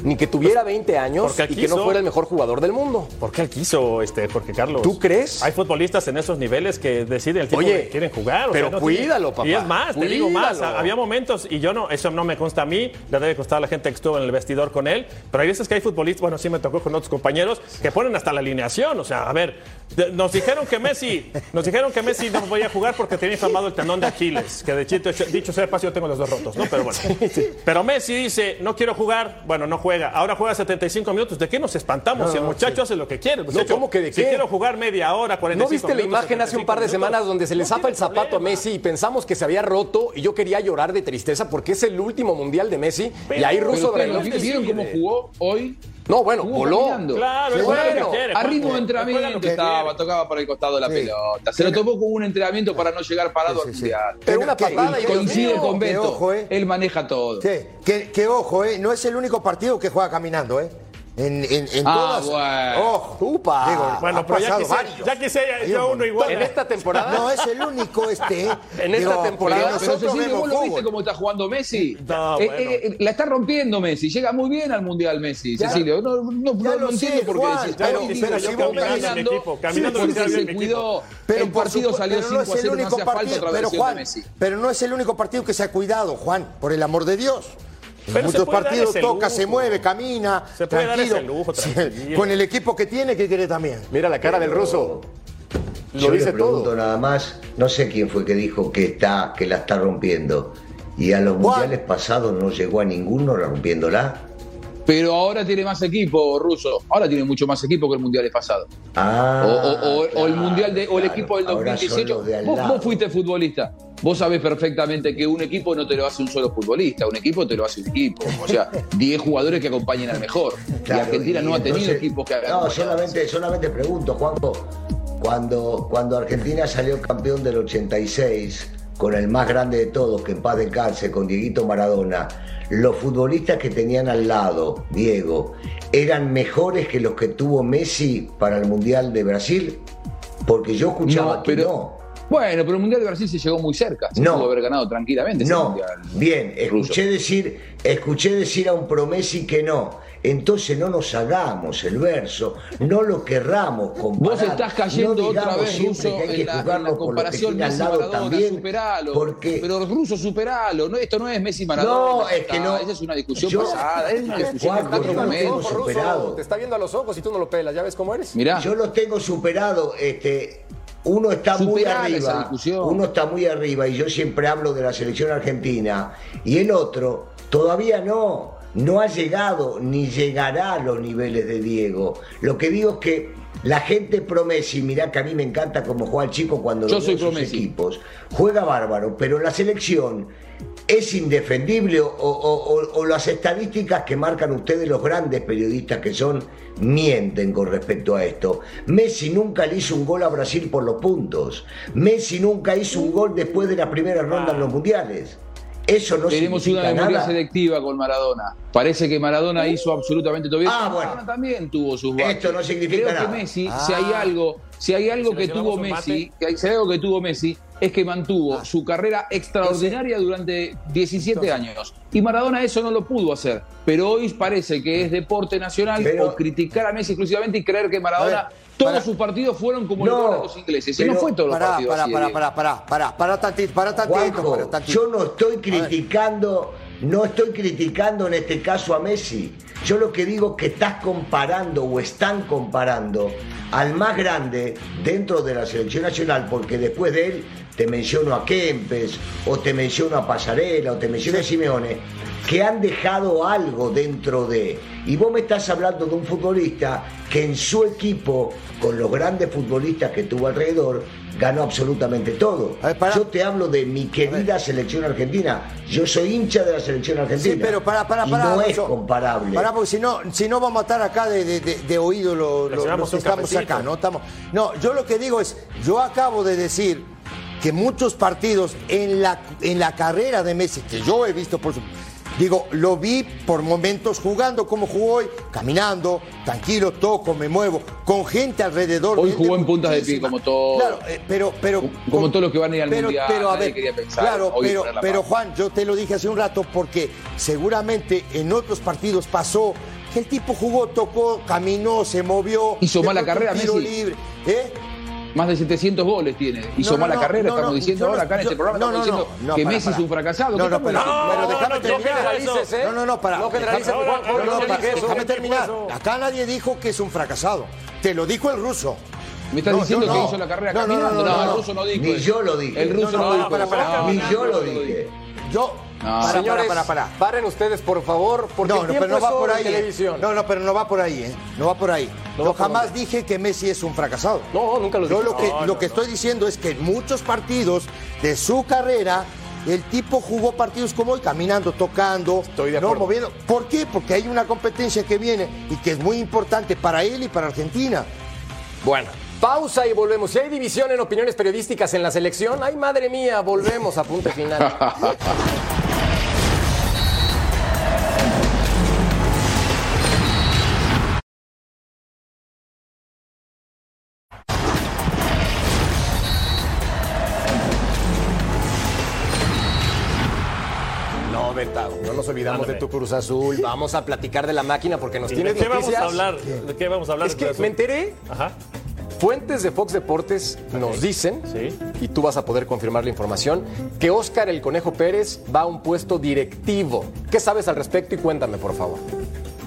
Ni que tuviera 20 años Porque y que no fuera el mejor jugador del mundo. ¿Por qué él quiso, este, Jorge Carlos? ¿Tú crees? Hay futbolistas en esos niveles que deciden el tiempo Oye, que quieren jugar. o pero sea, no cuídalo, tiene- papá, Y es más, te digo más. Había momentos, y yo no, eso no me consta a mí, le debe costar a la gente que estuvo en el vestidor con él, pero hay veces que hay futbolistas, bueno, sí me tocó con otros compañeros, que ponen hasta la alineación. O sea, a ver, nos dijeron que Messi, nos dijeron que Messi no podía jugar porque tenía inflamado el tendón de Aquiles, que de chito, dicho sea de paso, yo tengo los dos rotos, ¿no? Pero bueno. Pero Messi dice, no quiero jugar, bueno, no juega. Ahora juega 75 minutos. ¿De qué nos espantamos? si el muchacho hace lo que quiere. El muchacho, ¿cómo que de Si qué? quiero jugar media hora, 45 ¿No viste la imagen hace un 75 par de minutos? semanas donde se le No zapa el zapato a. Messi y pensamos que se había roto y yo quería llorar de tristeza porque es el último mundial de Messi y ahí Pero Russo Brailovsky ¿Vieron cómo jugó hoy? No, bueno, voló. caminando. Claro, bueno, quiere. A ritmo de entrenamiento que estaba, tocaba por el costado de la Sí. pelota. Se lo tomó como un entrenamiento para no llegar parado Sí, sí, mundial. Pero una patada y Coincide mío, con Beto. ojo, eh. Él maneja todo. Sí, que, que ojo, eh, no es el único partido que juega caminando, ¿eh? En, en, en Ah, todas. bueno. Ojo. Upa. Digo, Bueno, pero ya quisiera, varios. ya quisiera Hay yo un uno igual. En esta temporada. No es el único este. ¿eh? En esta temporada- porque Pero nosotros Cecilio, vemos ¿vos lo viste cómo está jugando Messi? No, Eh, bueno. eh, la está rompiendo Messi. Llega muy bien al Mundial Messi, Ya- Cecilio. No, no, no, ya no lo entiendo por qué pero- pero digo, si vos caminando, caminando mi equipo, caminando equipo. se cuidó. Pero el partido salió pero 5 no a es el 0, no único hacía falta partido, otra pero versión Juan, de Messi. pero no es el único partido que se ha cuidado, Juan, por el amor de Dios. En muchos partidos toca, lujo. se mueve, camina, Se puede dar tranquilo. ese lujo, Sí, tranquilo. Con el equipo que tiene, ¿qué quiere también? Mira la cara del ruso. Lo Yo dice le pregunto todo. nada más, no sé quién fue que dijo que está, que la está rompiendo. Y a los mundiales pasados no llegó a ninguno rompiéndola. Pero ahora tiene más equipo, Russo. Ahora tiene mucho más equipo que el Mundial pasado. Ah, O, o- o- o el mundial de, o el claro. equipo del Ahora son 2018. los de al Vos, vos fuiste futbolista. Vos sabés perfectamente que un equipo no te lo hace un solo futbolista, un equipo te lo hace un equipo. O sea, 10 jugadores que acompañen al mejor. y Claro, Argentina y no ha tenido equipos que hagan. No, solamente, solamente pregunto, Juanjo. Cuando, cuando Argentina salió campeón del 86, con el más grande de todos, que en paz descanse, con Dieguito Maradona, los futbolistas que tenían al lado, Diego, eran mejores que los que tuvo Messi para el Mundial de Brasil? Porque yo escuchaba No, que pero- no. Bueno, pero el Mundial de Brasil se llegó muy cerca. Se No. pudo haber ganado tranquilamente No, bien, ruso. escuché decir, escuché decir a un promesi que no. Entonces no nos hagamos el verso, no lo querramos comparar. Vos estás cayendo no otra digamos vez, que hay que en la, en la comparación Messi-Maradona, también, superalo. porque Pero Russo, superalo. No, esto no es Messi-Maradona. No, ya es que no. Esa es una discusión Yo- pasada. Es una discusión Juanjo, de otro yo no momento. tengo Ruso, superado. Te está viendo a los ojos y tú no lo pelas. ¿Ya ves cómo eres? Mirá. yo lo tengo superado. Este, uno está muy arriba, discusión. uno está muy arriba y yo siempre hablo de la selección argentina y el otro todavía no, no ha llegado ni llegará a los niveles de Diego. Lo que digo es que la gente promesi, mirá que a mí me encanta como juega el chico cuando Yo lo soy sus equipos, juega bárbaro, pero la selección es indefendible o, o- o- o las estadísticas que marcan ustedes los grandes periodistas que son mienten con respecto a esto. Messi nunca le hizo un gol a Brasil por los puntos. Messi nunca hizo un gol después de la primera ronda en los mundiales. Eso no Tenemos una memoria nada. selectiva con Maradona. Parece que Maradona hizo absolutamente todo bien. Ah, Maradona también tuvo sus baches. Esto no significa Creo nada. que Messi, Ah. si hay algo, si hay algo Si que tuvo Messi, que hay, si hay algo que tuvo Messi, es que mantuvo su carrera extraordinaria durante 17 años. Y Maradona eso no lo pudo hacer. Pero hoy parece que es deporte nacional Pero- o criticar a Messi exclusivamente y creer que Maradona, todos para- sus partidos fueron como No, a los ingleses. Y no fue todos los Pará, partidos. pará, así, pará, pará, pará, pará, pará tantito, pará tantito, Juanjo, tantito. yo no estoy criticando, no estoy criticando en este caso a Messi. Yo lo que digo es que estás comparando o están comparando al más grande dentro de la selección nacional, porque después de él te menciono a Kempes, o te menciono a Pasarela, o te menciono a Simeone, que han dejado algo dentro de. Y vos me estás hablando de un futbolista que en su equipo, con los grandes futbolistas que tuvo alrededor, ganó absolutamente todo. Ver. Yo te hablo de mi querida selección argentina. Yo soy hincha de la selección argentina. Sí, pero pará, pará, Y pará. no es comparable. Pará, porque si no, si no vamos a estar acá de, de- de- de oído lo- lo- llevamos los que estamos cafecito. acá, ¿no? Estamos, no, yo lo que digo es, yo acabo de decir que muchos partidos en la, en la carrera de Messi, que yo he visto por su... Digo, lo vi por momentos jugando como jugó hoy, caminando, tranquilo, toco, me muevo, con gente alrededor. Hoy jugó en puntas de pie, como todo. Claro, eh, pero, pero. Como todos los que van a ir al pero, Mundial, Pero a nadie ver, quería pensar claro, pero. Juan, yo te lo dije hace un rato porque seguramente en otros partidos pasó que el tipo jugó, tocó, caminó, se movió. Hizo mala carrera, tiro Messi. libre. ¿Eh? Más de 700 goles tiene. Hizo No, no, mala no, carrera, no, estamos no, diciendo ahora acá en este programa. no, estamos no, diciendo no, que para, Messi para. es un fracasado. No, ¿Qué no, pero, pero no, déjame no, terminar. no ¿eh? No, no, para. No generalices, déjame- terminar. Acá nadie dijo que es un fracasado. Te lo dijo el ruso. Me estás No, diciendo que no. hizo la carrera No, no, no, caminando. no, no, el ruso no dijo Ni eso. yo lo dije. El ruso No, no, no, dijo para, para, Ni yo lo dije. Yo. No. Para, Señores, para, para, para. paren ustedes, por favor, porque No, el no, tiempo pero no va es por ahí. ¿eh? televisión. No, no, pero no va por ahí, ¿eh? No va por ahí. No Yo jamás dónde. dije que Messi es un fracasado. No, nunca lo Yo dije. lo que, No, lo no, que no. estoy diciendo es que en muchos partidos de su carrera, el tipo jugó partidos como hoy, caminando, tocando, Estoy de no moviendo. ¿Por qué? Porque hay una competencia que viene y que es muy importante para él y para Argentina. Bueno, pausa y volvemos. Si hay división en opiniones periodísticas en la selección, ay madre mía, volvemos a punto final. nos olvidamos Mándame. de tu Cruz Azul. Vamos a platicar de la máquina porque nos ¿Y tienes ¿De qué vamos noticias. a hablar? ¿De qué vamos a hablar? Es que me enteré Ajá. Fuentes de Fox Deportes nos dicen, Sí. y tú vas a poder confirmar la información, que Óscar el Conejo Pérez va a un puesto directivo. ¿Qué sabes al respecto y cuéntame, por favor?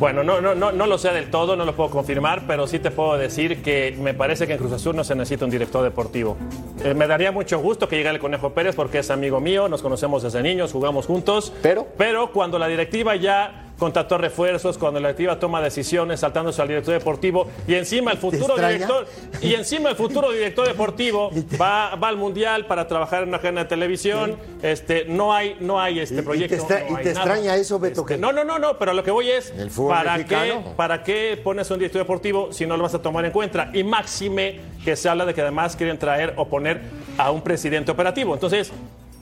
Bueno, no, no, no, no lo sé del todo, no lo puedo confirmar, pero sí te puedo decir que me parece que en Cruz Azul no se necesita un director deportivo. Eh, me daría mucho gusto que llegara el Conejo Pérez porque es amigo mío, nos conocemos desde niños, jugamos juntos. Pero- Pero cuando la directiva ya contrató refuerzos, cuando la directiva toma decisiones saltándose al director deportivo y encima el futuro director y encima el futuro director deportivo va, va al mundial para trabajar en una cadena de televisión, este no hay no hay este ¿Y- y te proyecto. extra- no y te extraña eso, Beto, Este, que- no, no, no, no, pero lo que voy es El ¿para qué. ¿para qué pones un director deportivo si no lo vas a tomar en cuenta? Y máxime que se habla de que además quieren traer o poner a un presidente operativo. Entonces,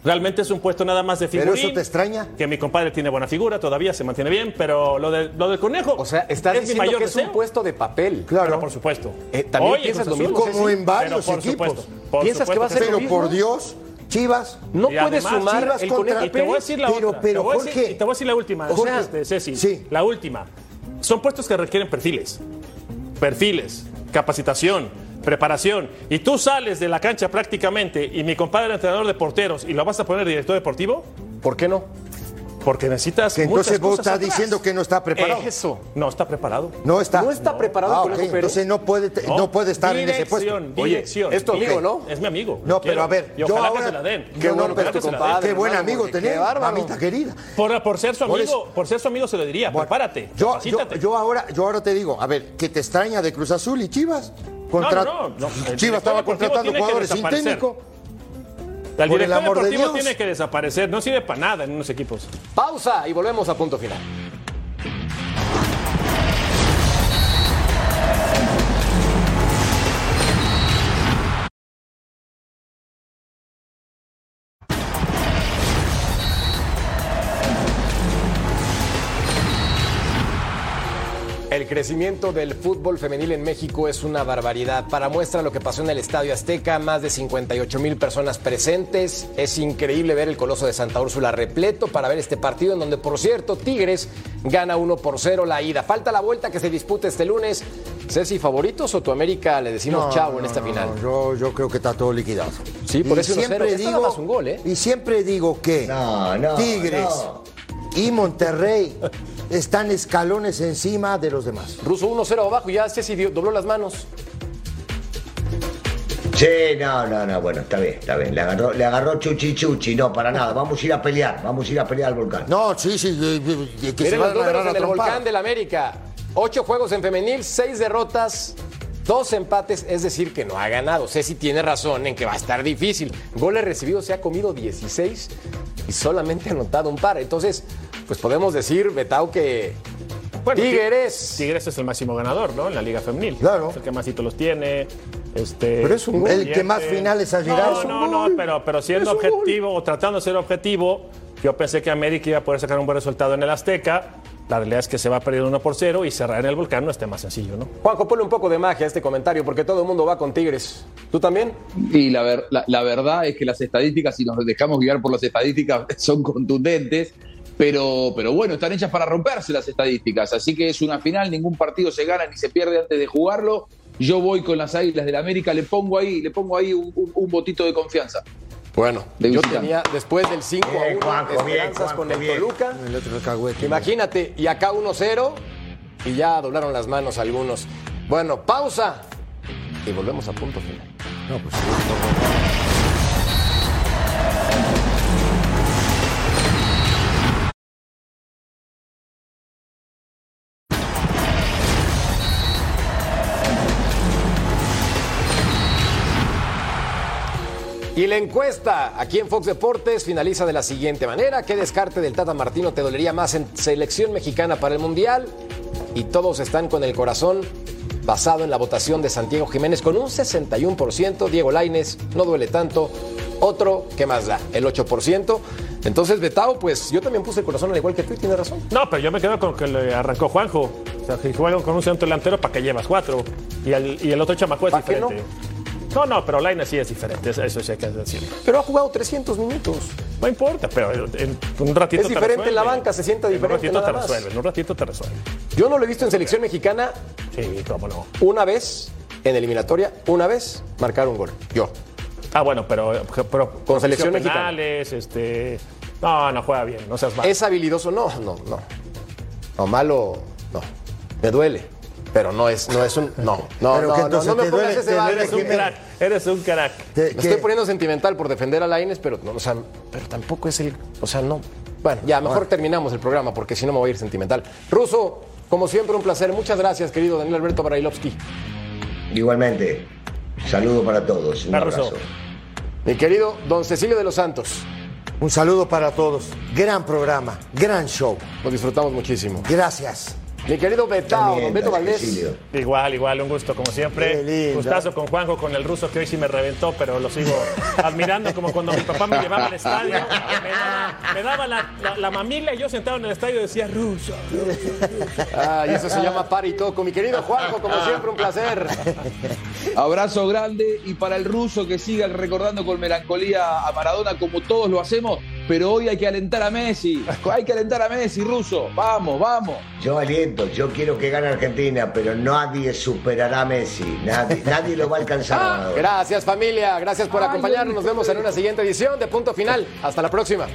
realmente es un puesto nada más de ¿Pero figurín. eso te extraña? Que mi compadre tiene buena figura, todavía se mantiene bien, pero lo, de, lo del conejo O sea, estás es mi diciendo mayor que es deseo. un puesto de papel. Claro. Pero por supuesto. Eh, ¿también Hoy piensas lo mismo, Como en varios pero por equipos. supuesto, por ¿Piensas que va a ser lo Pero mismo? por Dios, Chivas. No Y puede además, sumar Chivas el contra- Y te voy a decir la Pero- otra. pero, te, voy a Jorge- decir, y te voy a decir la última. Jorge, este, Ceci. sí. La última. Son puestos que requieren perfiles. Perfiles, capacitación, preparación. Y tú sales de la cancha prácticamente y mi compadre entrenador de porteros y lo vas a poner director deportivo ¿Por qué no? porque necesitas Que entonces muchas vos cosas estás atrás. diciendo que no está preparado. Eso. No está preparado. No está. No está preparado Ah, ok. Entonces no puede, te- no, puede estar en ese puesto. Dirección, dirección. es tu amigo, ¿no? Es mi amigo. No, lo pero quiero. a ver, Y yo ojalá ahora, que se la den. Qué bueno, bueno, pero que tu se la den, compadre, qué buen hermano, amigo porque tenés, qué bárbaro. mamita querida. Por, por ser su Por amigo, eso- por ser su amigo se lo diría. Prepárate. Yo, yo, capacítate. yo ahora, yo ahora te digo, a ver, ¿qué te extraña de Cruz Azul y Chivas? Contra- no, no, no. El director Chivas estaba deportivo contratando tiene que jugadores sin desaparecer. técnico. el el director amor de deportivo Dios. tiene que desaparecer. No sirve para nada en unos equipos. Pausa y volvemos a punto final. El crecimiento del fútbol femenil en México es una barbaridad. Para muestra lo que pasó en el Estadio Azteca, más de 58 mil personas presentes. Es increíble ver el Coloso de Santa Úrsula repleto para ver este partido en donde, por cierto, Tigres gana 1 por 0 la ida. Falta la vuelta que se dispute este lunes. Ceci, ¿favoritos o tu América le decimos No, chavo en esta no, final? no, yo, yo creo que está todo liquidado. Sí, por Y eso 1-0. siempre digo, más un gol, ¿eh? Y siempre digo que No, no, Tigres no. y Monterrey están escalones encima de los demás. Ruso 1-0 abajo y ya Ceci dio- dobló las manos. Sí, no, no, no, bueno, está bien, está bien. Le agarró, le agarró chuchi chuchi, no, para nada. Vamos a ir a pelear, vamos a ir a pelear al volcán. No, sí, sí, eh, eh, que se Miren los números en el volcán del América. Ocho juegos en femenil, seis derrotas, dos empates, es decir, que no ha ganado. Ceci tiene razón en que va a estar difícil. Goles recibidos, se ha comido 16 y solamente ha anotado un par. Entonces, pues podemos decir, Betao, que Bueno, Tigres. Tigres es el máximo ganador, ¿no? En la Liga Femenil. Claro. Es el que más títulos tiene. Este, Pero es un gol. El que más finales ha llegado No, no, no, pero, pero siendo gol. objetivo o tratando de ser objetivo, yo pensé que América iba a poder sacar un buen resultado en el Azteca. La realidad es que se va a perder 1 por 0 y cerrar en el volcán no esté más sencillo, ¿no? Juanjo, ponle un poco de magia a este comentario porque todo el mundo va con Tigres. ¿Tú también? Y la, ver- la, la verdad es que las estadísticas, si nos dejamos guiar por las estadísticas, son contundentes. Pero, pero bueno, están hechas para romperse las estadísticas. Así que es una final, ningún partido se gana ni se pierde antes de jugarlo. Yo voy con las Águilas del América, le pongo ahí, le pongo ahí un, un- un botito de confianza. Bueno, De yo tenía después del 5 a Bien, 1 Juanjo, bien, esperanzas Juanjo, con el bien. Toluca. El otro. Imagínate, y acá 1-0 y ya doblaron las manos algunos. Bueno, pausa y volvemos a punto final. No, pues, Y la encuesta aquí en Fox Deportes finaliza de la siguiente manera. ¿Qué descarte del Tata Martino te dolería más en selección mexicana para el Mundial? Y todos están con el corazón basado en la votación de Santiago Jiménez con un 61%. Diego Laines no duele tanto. Otro, ¿qué más da? El 8%. Entonces, Betao, pues yo también puse el corazón al igual que tú y tienes razón. No, pero yo me quedo con que le arrancó Juanjo. O sea, que juegan con un centro delantero para que llevas cuatro. Y el, y el otro chamaco es ¿Pa' qué diferente. No? No, pero Lainez sí es diferente. Eso, sí hay que decirlo. Pero ha jugado 300 minutos. No importa, pero en un ratito Es te diferente en la banca, se sienta En diferente un ratito nada te resuelve, en un ratito te resuelve. Yo no lo he visto en selección mexicana Sí, cómo no. una vez en eliminatoria, una vez marcar un gol. Yo. Ah, bueno, pero, pero Con selección cometió mexicana. penales, este. No, no juega bien, no seas malo. ¿Es habilidoso? No, no, no. No, malo, no. Me duele. Pero no es, no es un. No, no, Pero no, que no, entonces no me pongas ese duele Eres un crack, eres un crack. te- Me estoy poniendo sentimental por defender a Laines, pero no, o sea, pero tampoco es el. O sea, no. Bueno, ya, mejor terminamos el programa porque si no me voy a ir sentimental. Ruso, como siempre, un placer. Muchas gracias, querido Daniel Alberto Barailovsky. Igualmente, saludo para todos. Un abrazo. Mi querido Don Cecilio de los Santos. Un saludo para todos. Gran programa, gran show. Lo disfrutamos muchísimo. Gracias. Mi querido Betao, Don Beto Valdés. Igual, igual, un gusto como siempre. Gustazo con Juanjo, con el ruso que hoy sí me reventó, pero lo sigo admirando como cuando mi papá me llevaba al estadio. Me daba, me daba la, la- la mamila y yo sentado en el estadio decía ruso. Ah, y eso se llama par y toco. Mi querido Juanjo, como siempre, un placer. Abrazo grande y para el ruso que siga recordando con melancolía a Maradona como todos lo hacemos, pero hoy hay que alentar a Messi, hay que alentar a Messi, ruso, vamos, vamos. Yo aliento, yo quiero que gane Argentina, pero nadie superará a Messi. Nadie, nadie lo va a alcanzar. a Maradona. Gracias familia, gracias por acompañarnos. Nos vemos en una siguiente edición de Punto Final. Hasta la próxima.